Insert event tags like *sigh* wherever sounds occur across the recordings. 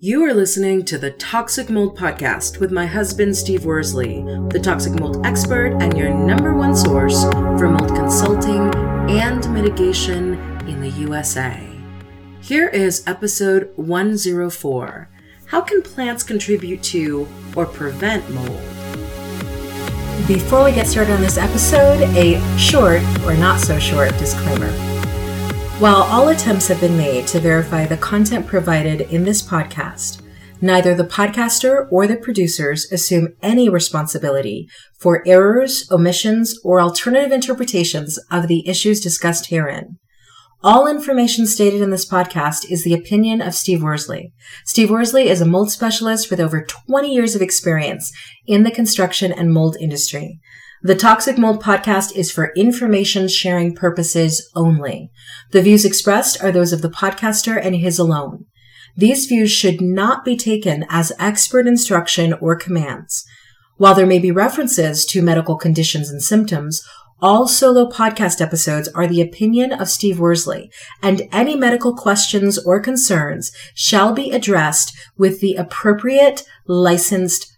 You are listening to the Toxic Mold Podcast with my husband, Steve Worsley, the toxic mold expert and your number one source for mold consulting and mitigation in the USA. Here is episode 104 How can plants contribute to or prevent mold? Before we get started on this episode, a short or not so short disclaimer. While all attempts have been made to verify the content provided in this podcast, neither the podcaster or the producers assume any responsibility for errors, omissions, or alternative interpretations of the issues discussed herein. All information stated in this podcast is the opinion of Steve Worsley. Steve Worsley is a mold specialist with over 20 years of experience in the construction and mold industry. The Toxic Mold podcast is for information sharing purposes only. The views expressed are those of the podcaster and his alone. These views should not be taken as expert instruction or commands. While there may be references to medical conditions and symptoms, all solo podcast episodes are the opinion of Steve Worsley, and any medical questions or concerns shall be addressed with the appropriate licensed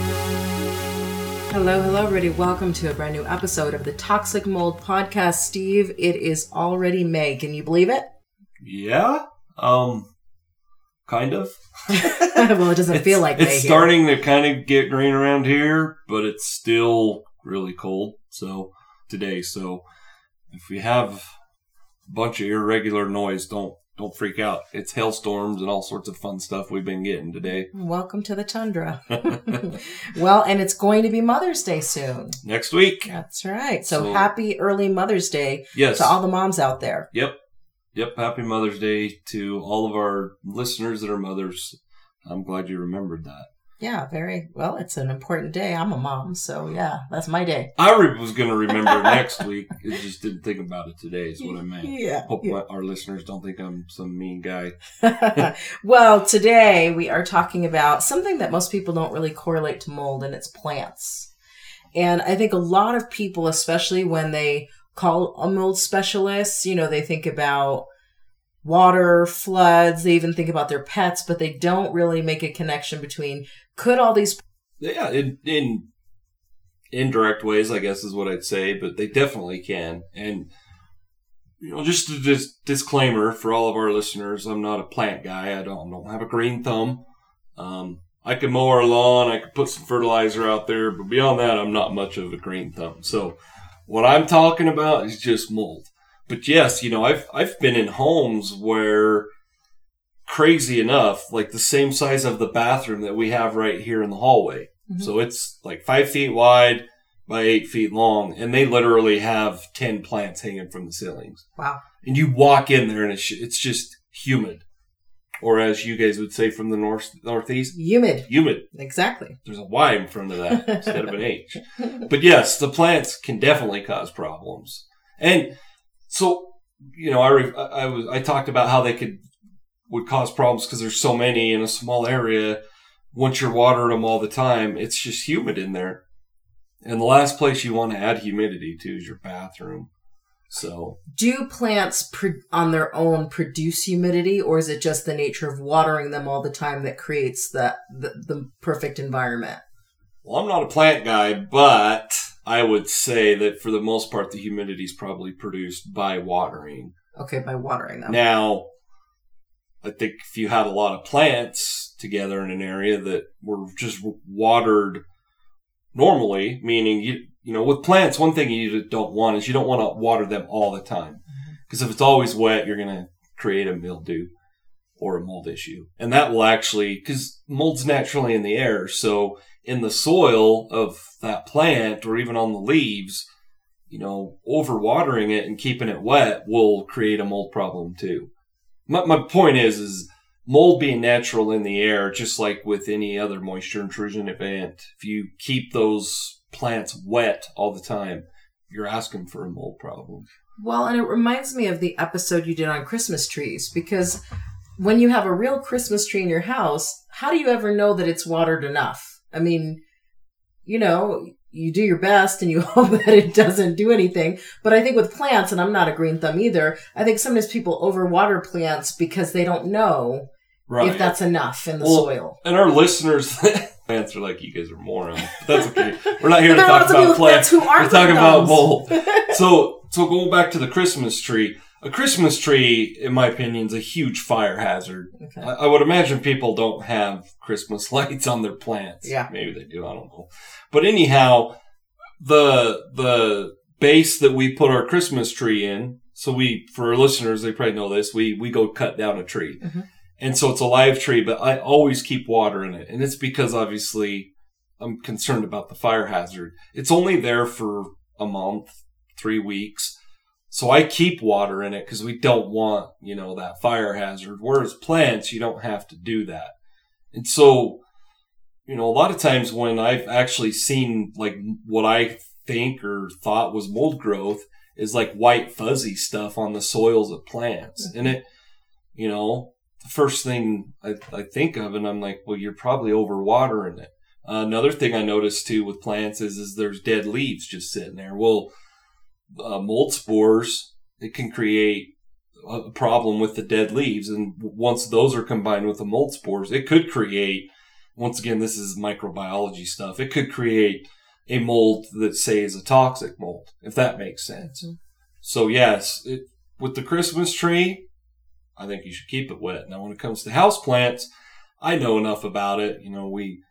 Hello, hello, everybody. Welcome to a brand new episode of the Toxic Mold Podcast. Steve, it is already May. Can you believe it? Yeah. Um kind of. *laughs* well, it doesn't it's, feel like it's May here. starting to kind of get green around here, but it's still really cold. So today, so if we have a bunch of irregular noise, don't don't freak out. It's hailstorms and all sorts of fun stuff we've been getting today. Welcome to the tundra. *laughs* well, and it's going to be Mother's Day soon. Next week. That's right. So, So- happy early Mother's Day Yes. to all the moms out there. Yep. Yep. Happy Mother's Day to all of our listeners that are mothers. I'm glad you remembered that. Yeah, very well. It's an important day. I'm a mom, so yeah, that's my day. I re- was going to remember *laughs* next week. I just didn't think about it today, is what I meant. Yeah. Hope my, our listeners don't think I'm some mean guy. *laughs* well, today we are talking about something that most people don't really correlate to mold, and it's plants. And I think a lot of people, especially when they call a mold specialist, you know, they think about water, floods, they even think about their pets, but they don't really make a connection between could all these Yeah, in, in indirect ways, I guess is what I'd say, but they definitely can. And, you know, just a dis- disclaimer for all of our listeners, I'm not a plant guy. I don't, don't have a green thumb. Um, I can mow our lawn, I can put some fertilizer out there, but beyond that, I'm not much of a green thumb. So what I'm talking about is just mold. But yes, you know, I've I've been in homes where crazy enough, like the same size of the bathroom that we have right here in the hallway. Mhm. So it's like five feet wide by eight feet long, and they literally have ten plants hanging from the ceilings. wow. And you walk in there, and it's it's just humid, or as you guys would say from the north northeast, Humid. humid. Exactly. There's a Y in front of that *laughs* instead of an H. But yes, the plants can definitely cause problems. And so, you know, I, re- I I was, I talked about how they could, would cause problems because there's so many in a small area. Once you're watering them all the time, it's just humid in there. And the last place you want to add humidity to is your bathroom. So, Do plants pro- on their own produce humidity, or is it just the nature of watering them all the time that creates the, the, the perfect environment? well, I'm not a plant guy, but I would say that for the most part, the humidity is probably produced by watering. Okay, by watering them. Now, I think if you had a lot of plants together in an area that were just watered normally, meaning you you know with plants, one thing you don't want is you don't want to water them all the time mm-hmm. because if it's always wet, you're going to create a mildew. or a mold issue. And that will actually, because mold's naturally in the air. So in the soil of that plant or even on the leaves, you know, overwatering it and keeping it wet will create a mold problem too. My, my point is, is mold being natural in the air, just like with any other moisture intrusion event, if you keep those plants wet all the time, you're asking for a mold problem. Well, and it reminds me of the episode you did on Christmas trees because when you have a real Christmas tree in your house, how do you ever know that it's watered enough? I mean, you know, you do your best and you *laughs* hope that it doesn't do anything. But I think with plants, and I'm not a green thumb either, I think sometimes people overwater plants because they don't know right. if that's enough in the well, soil. And our listeners, *laughs* plants are like, you guys are morons. But *laughs* that's okay. We're not here to talk about plants. We're talking about mold. so, so going back to the Christmas tree, a Christmas tree, in my opinion, is a huge fire hazard. Okay. I, I, would imagine people don't have Christmas *laughs* lights on their plants. Yeah. Maybe they do. I don't know. But anyhow, the, the base that we put our Christmas tree in, so we, for our listeners, they probably know this, we, we go cut down a tree. Mm-hmm. And so it's a live tree, but I always keep water in it. And it's because obviously I'm concerned about the fire hazard. It's only there for a month, three weeks so I keep water in it because we don't want, you know, that fire hazard. Whereas plants, you don't have to do that. And so, you know, a lot of times when I've actually seen like what I think or thought was mold growth is like white fuzzy stuff on the soils of plants. And it, you know, the first thing I, I think of and I'm like, well, you're probably overwatering it. Uh, another thing I noticed too with plants is, is there's dead leaves just sitting there. Well, uh, mold spores, it can create a problem with the dead leaves. And once those are combined with the mold spores, it could create, once again, this is microbiology stuff. It could create a mold that say is a toxic mold, if that makes sense. Mm-hmm. So yes, it, with the Christmas tree, I think you should keep it wet. Now, when it comes to house plants, I know enough about it. You know, we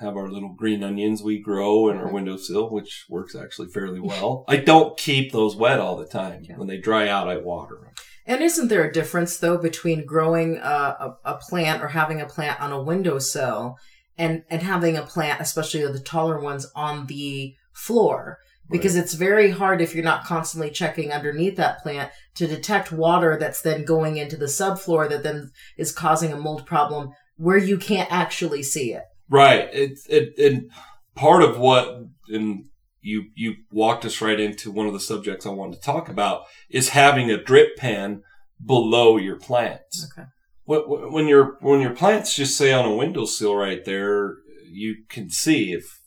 have our little green onions we grow in our uh-huh. windowsill, which works actually fairly well. I don't keep those wet all the time. Yeah. When they dry out, I water them. And isn't there a difference though between growing a, a, a plant or having a plant on a windowsill and and having a plant, especially the taller ones, on the floor? Because right. it's very hard if you're not constantly checking underneath that plant to detect water that's then going into the subfloor that then is causing a mold problem where you can't actually see it. Right. It, it, and part of what, and you, you walked us right into one of the subjects I wanted to talk about is having a drip pan below your plants. Okay. When your, when your plants just say on a windowsill right there, you can see if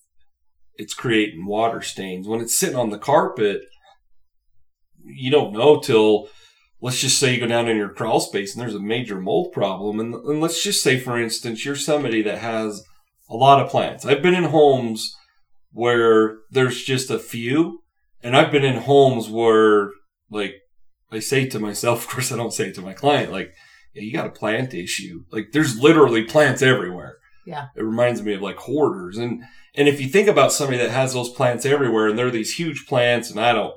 it's creating water stains. When it's sitting on the carpet, you don't know till let's just say you go down in your crawl space and there's a major mold problem. And, and, let's just say, for instance, you're somebody that has a lot of plants. I've been in homes where there's just a few, and I've been in homes where, like, I say to myself, *laughs* of course, I don't say it to my client, like, yeah, you got a plant issue. Like, there's literally plants everywhere. Yeah. It reminds me of like hoarders. And, and if you think about somebody that has those plants everywhere and they're these huge plants and I don't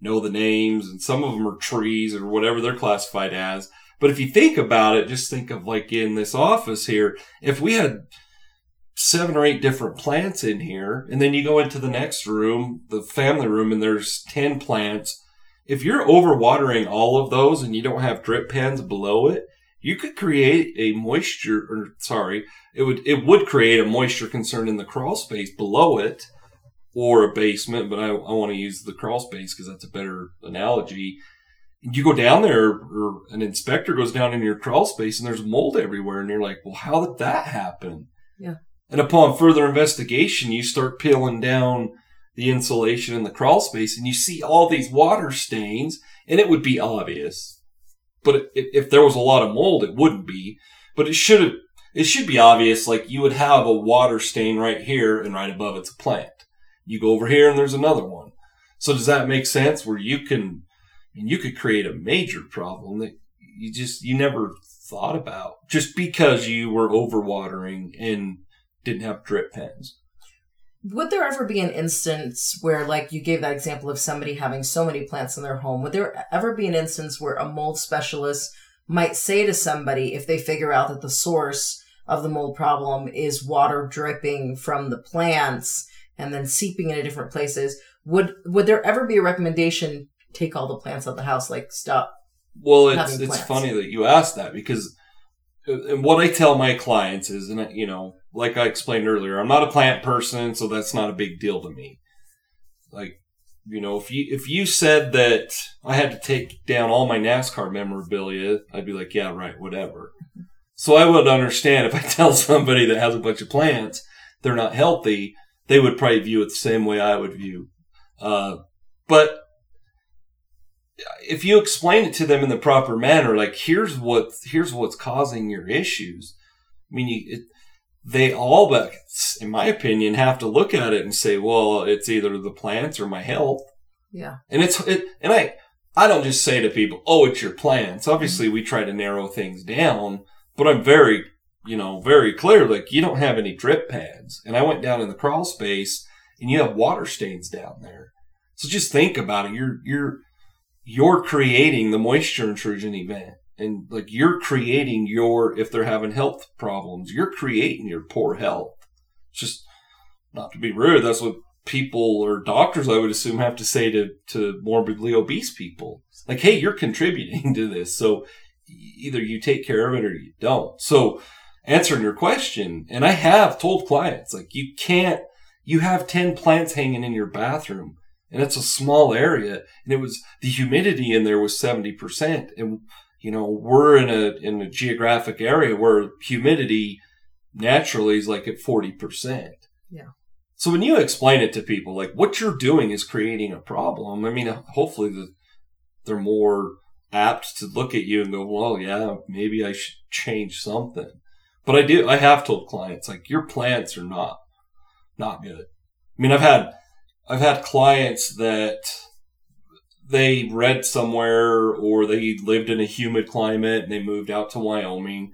know the names and some of them are trees or whatever they're classified as. But if you think about it, just think of like in this office here, if we had seven or eight different plants in here. And then you go into the next room, the family room, and there's 10 plants. If you're overwatering all of those and you don't have drip pans below it, you could create a moisture, or sorry, it would, it would create a moisture concern in the crawl space below it or a basement, but I, I want to use the crawl space because that's a better analogy. You go down there, or an inspector goes down in your crawl space, and there's mold everywhere, and you're like, "Well, how did that happen?" Yeah. And upon further investigation, you start peeling down the insulation in the crawl space and you see all these water stains and it would be obvious. But if there was a lot of mold, it wouldn't be. But it should it should be obvious. Like you would have a water stain right here and right above it's a plant. You go over here and there's another one. So does that make sense where you can, mean, you could create a major problem that you just, you never thought about just because you were overwatering and didn't have drip pans. Would there ever be an instance where, like you gave that example of somebody having so many plants in their home, would there ever be an instance where a mold specialist might say to somebody if they figure out that the source of the mold problem is water dripping from the plants and then seeping into different places. Would would there ever be a recommendation take all the plants out of the house like stop Well, it's it's plants. funny that you asked that because, and what I tell my clients is, and you know, like I explained earlier, I'm not a plant person, so that's not a big deal to me. Like, you know, if you if you said that I had to take down all my NASCAR memorabilia, I'd be like, yeah, right, whatever. So I would understand if I *laughs* tell somebody that has a bunch of plants they're not healthy, they would probably view it the same way I would view. Uh, but if you explain it to them in the proper manner, like here's what here's what's causing your issues. I mean, you, it, they all, but in my opinion, have to look at it and say, well, it's either the plants or my health. yeah And it's it, and I I don't just say to people, oh, it's your plants. Obviously, we try to narrow things down, but I'm very you know very clear. Like you don't have any drip pads, and I went down in the crawl space, and you have water stains down there. So just think about it. You're you're you're creating the moisture intrusion event. And like you're creating your, if they're having health problems, you're creating your poor health. It's just not to be rude. That's what people or doctors, I would assume, have to say to, to morbidly obese people. Like, hey, you're contributing *laughs* to this. So either you take care of it or you don't. So answering your question, and I have told clients, like, you can't, you have 10 plants hanging in your bathroom and it's a small area and it was the humidity in there was 70% and you know we're in a in a geographic area where humidity naturally is like at 40% Yeah. so when you explain it to people like what you're doing is creating a problem i mean hopefully the, they're more apt to look at you and go well yeah maybe i should change something. But i do i have told clients like your plants are not not good. I mean i've had I've had clients that they read somewhere or they lived in a humid climate and they moved out to Wyoming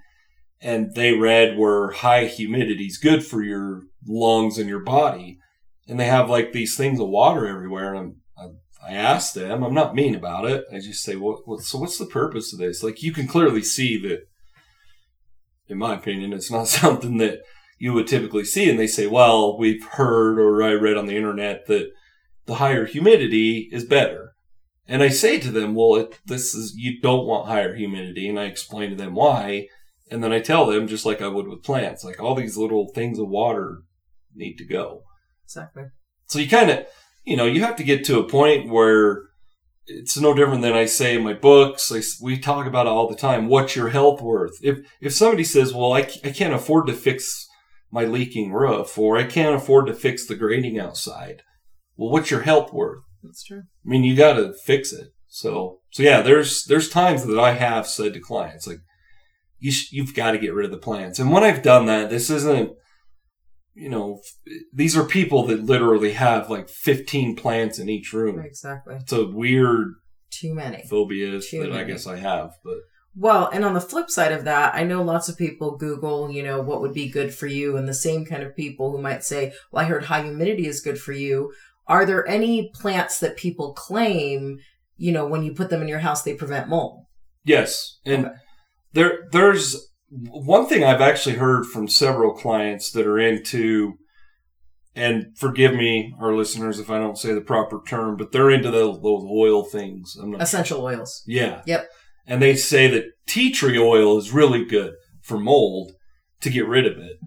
and they read where high humidity is good for your lungs and your body. And they have like these things of water everywhere. And I'm, I, I ask them, I'm not mean about it. I just say, what, what, so what's the purpose of this? Like you can clearly see that, in my opinion, it's not *laughs* something that you would typically see. And they say, well, we've heard or I read on the internet that the higher humidity is better. And I say to them, well, it, this is, you don't want higher humidity. And I explain to them why. And then I tell them, just like I would with plants, like all these little things of water need to go. exactly So you kind of, you know, you have to get to a point where it's no different than I say in my books. I, we talk about it all the time. What's your health worth? If if somebody says, "Well, I, I can't afford to fix my leaking roof," or "I can't afford to fix the grading outside," well, what's your help worth? that's true I mean, you got to fix it. So so yeah, there's there's times that I have said to clients like, "You sh- you've got to get rid of the plants." And when I've done that, this isn't you know, f- these are people that literally have like 15 plants in each room. exactly It's a weird too many phobia Too that I guess I have, but Well, and on the flip side of that, I know lots of people Google, you know, what would be good for you, and the same kind of people who might say, Well, I heard high humidity is good for you. Are there any plants that people claim, you know, when you put them in your house, they prevent mold? yes. And Okay. there, there's one thing I've actually heard from several clients that are into, and forgive me, our listeners, if I don't say the proper term, but they're into those, those oil things. I'm not Essential oils. Yeah. Yep. And they say that tea tree oil is really good for mold to get rid of it.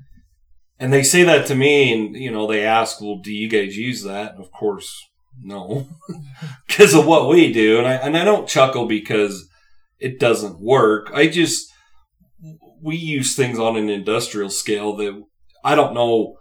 And they say that to me, and you know, they ask, "Well, do you guys use that?" And of course, no, *laughs* because of what we do. And I and I don't chuckle because it doesn't work. I just we use things on an industrial scale that I don't know.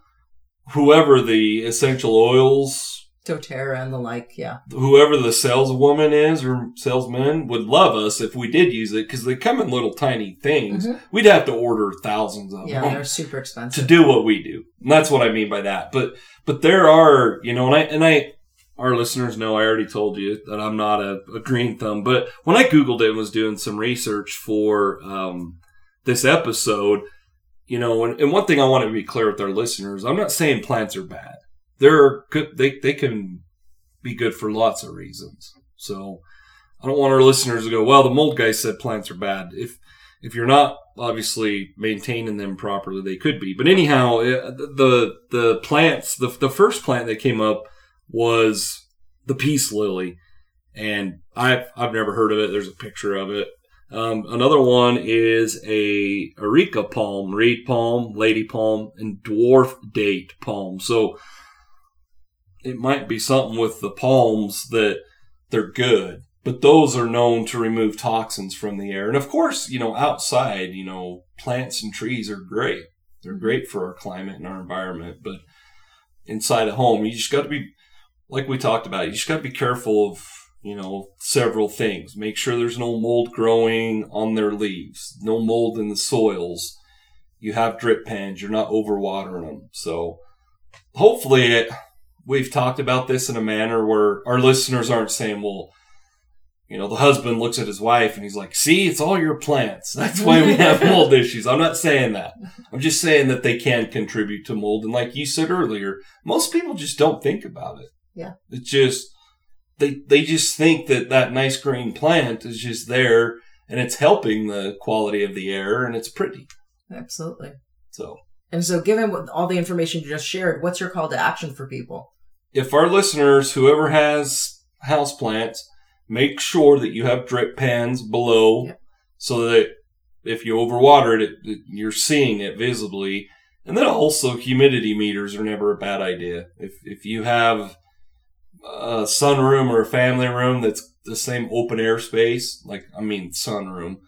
Whoever the essential oils doTERRA and the like, yeah. whoever the saleswoman is or salesman would love us if we did use it because they come in little tiny things. Mhm. We'd have to order thousands of Yeah, them Yeah, they're super *laughs* expensive to do what we do. And that's what I mean by that. But but there are, you know, and I and I our listeners know I already told you that I'm not a, a green thumb, but when I Googled it and was doing some research for um, this episode, you know, and, and one thing I want to be clear with our listeners, I'm not saying plants are bad. They're good they they can be good for lots of reasons. So I don't want our listeners to go, well, the mold guy said plants are bad. If if you're not obviously maintaining them properly, they could be. But anyhow, eh, the the plants, the the first plant that came up was the peace lily, and I've I've never heard of it. There's a picture of it. Um, another one is a areca palm, reed palm, lady palm, and dwarf date palm. So it might be something with the palms that they're good, but those are known to remove toxins from the air. And of course, you know, outside, you know, plants and trees are great. They're great for our climate and our environment, but inside a home, you just got to be, like we talked about, you just got to be careful of you know, several things. Make sure there's no mold growing on their leaves, no mold in the soils. You have drip pans, you're not overwatering them. So hopefully it, we've talked about this in a manner where our listeners aren't saying, well, you know, the husband looks at his wife and he's like, see, it's all your plants. *laughs* That's why we have *laughs* mold issues. I'm not saying that. I'm just saying that they can contribute to mold. And like you said earlier, most people just don't think about it. Yeah. It's just, they they just think that that nice green plant is just there and it's helping the quality of the air and it's pretty. Absolutely. So, and so given all the information you just shared, what's your call to action for people? If our listeners, whoever has house plants, make sure that you have drip pans below so that if you overwater it, it, you're seeing it visibly. And then also humidity meters are never a bad idea. If if you have a sunroom or a family room that's the same open air space, like I mean sunroom,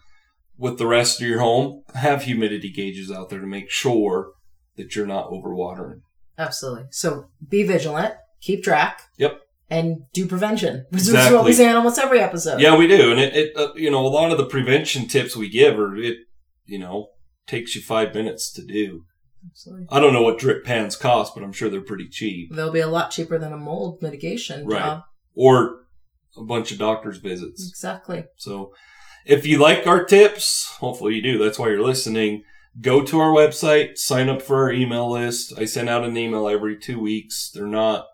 with the rest of your home, have humidity gauges out there to make sure that you're not overwatering. Absolutely. So be vigilant, keep track. Yep. And do prevention, *laughs* which exactly. is what we say in almost every episode. Yeah, we do, and it, it uh, you know, a lot of the prevention tips we give are it, you know, takes you five minutes to do. Absolutely. I don't know what drip pans cost, but I'm sure they're pretty cheap. They'll be a lot cheaper than a mold mitigation right. job. Or a bunch of doctor's visits. Exactly. So if you like our tips, hopefully you do. That's why you're listening. Go to our website, sign up for our email list. I send out an email every two weeks. They're not,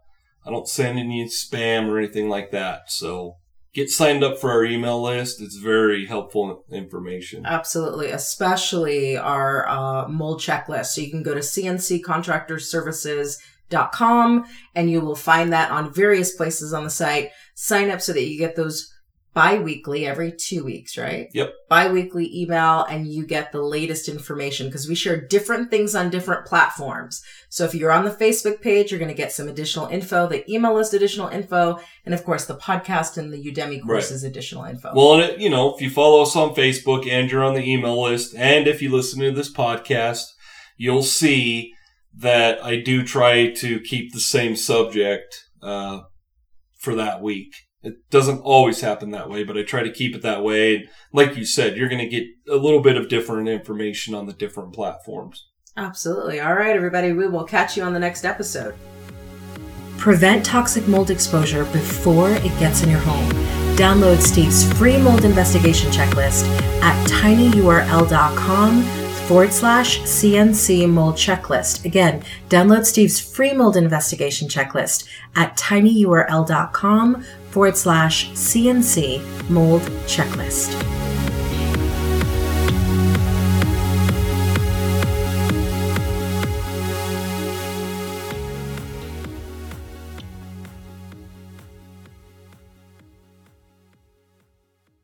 I don't send any spam or anything like that. So get signed up for our email list. It's very helpful information. Absolutely, especially our uh, mold checklist. So you can go to cnccontractorservices.com and you will find that on various places on the site. Sign up so that you get those bi-weekly every two weeks right? Yep. Bi-weekly email and you get the latest information because we share different things on different platforms. So if you're on the facebook page you're going to get some additional info. The email list additional info. And of course the podcast and the udemy courses right. additional info. Well and it, you know if you follow us on facebook and you're on the email list and if you listen to this podcast you'll see that i do try to keep the same subject uh, for that week it doesn't always happen that way, but I try to keep it that way. And like you said, you're going to get a little bit of different information on the different platforms. Absolutely. All right, everybody, we will catch you on the next episode. Prevent toxic mold exposure before it gets in your home. Download Steve's free mold investigation checklist at tinyurl.com forward slash CNC mold checklist. Again, download Steve's free mold investigation checklist at tinyurl.com forward slash CNC mold checklist.